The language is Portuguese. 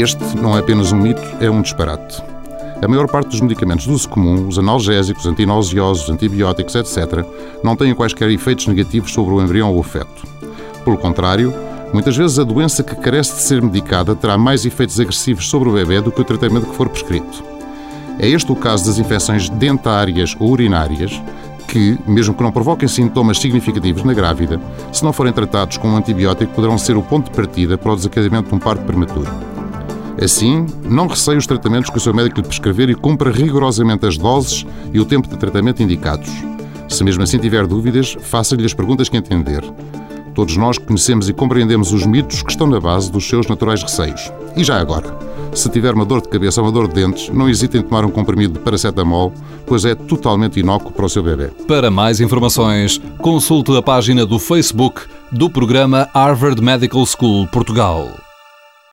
Este não é apenas um mito, é um disparate. A maior parte dos medicamentos de uso comum, os analgésicos, antinauseosos, antibióticos, etc., não têm quaisquer efeitos negativos sobre o embrião ou o feto. Pelo contrário, muitas vezes a doença que carece de ser medicada terá mais efeitos agressivos sobre o bebê do que o tratamento que for prescrito. É este o caso das infecções dentárias ou urinárias, que, mesmo que não provoquem sintomas significativos na grávida, se não forem tratados com um antibiótico, poderão ser o ponto de partida para o desencadeamento de um parto prematuro. Assim, não receie os tratamentos que o seu médico lhe prescrever e cumpra rigorosamente as doses e o tempo de tratamento indicados. Se mesmo assim tiver dúvidas, faça-lhe as perguntas que entender. Todos nós conhecemos e compreendemos os mitos que estão na base dos seus naturais receios. E já agora, se tiver uma dor de cabeça ou uma dor de dentes, não hesite em tomar um comprimido de paracetamol, pois é totalmente inócuo para o seu bebê. Para mais informações, consulte a página do Facebook do programa Harvard Medical School Portugal.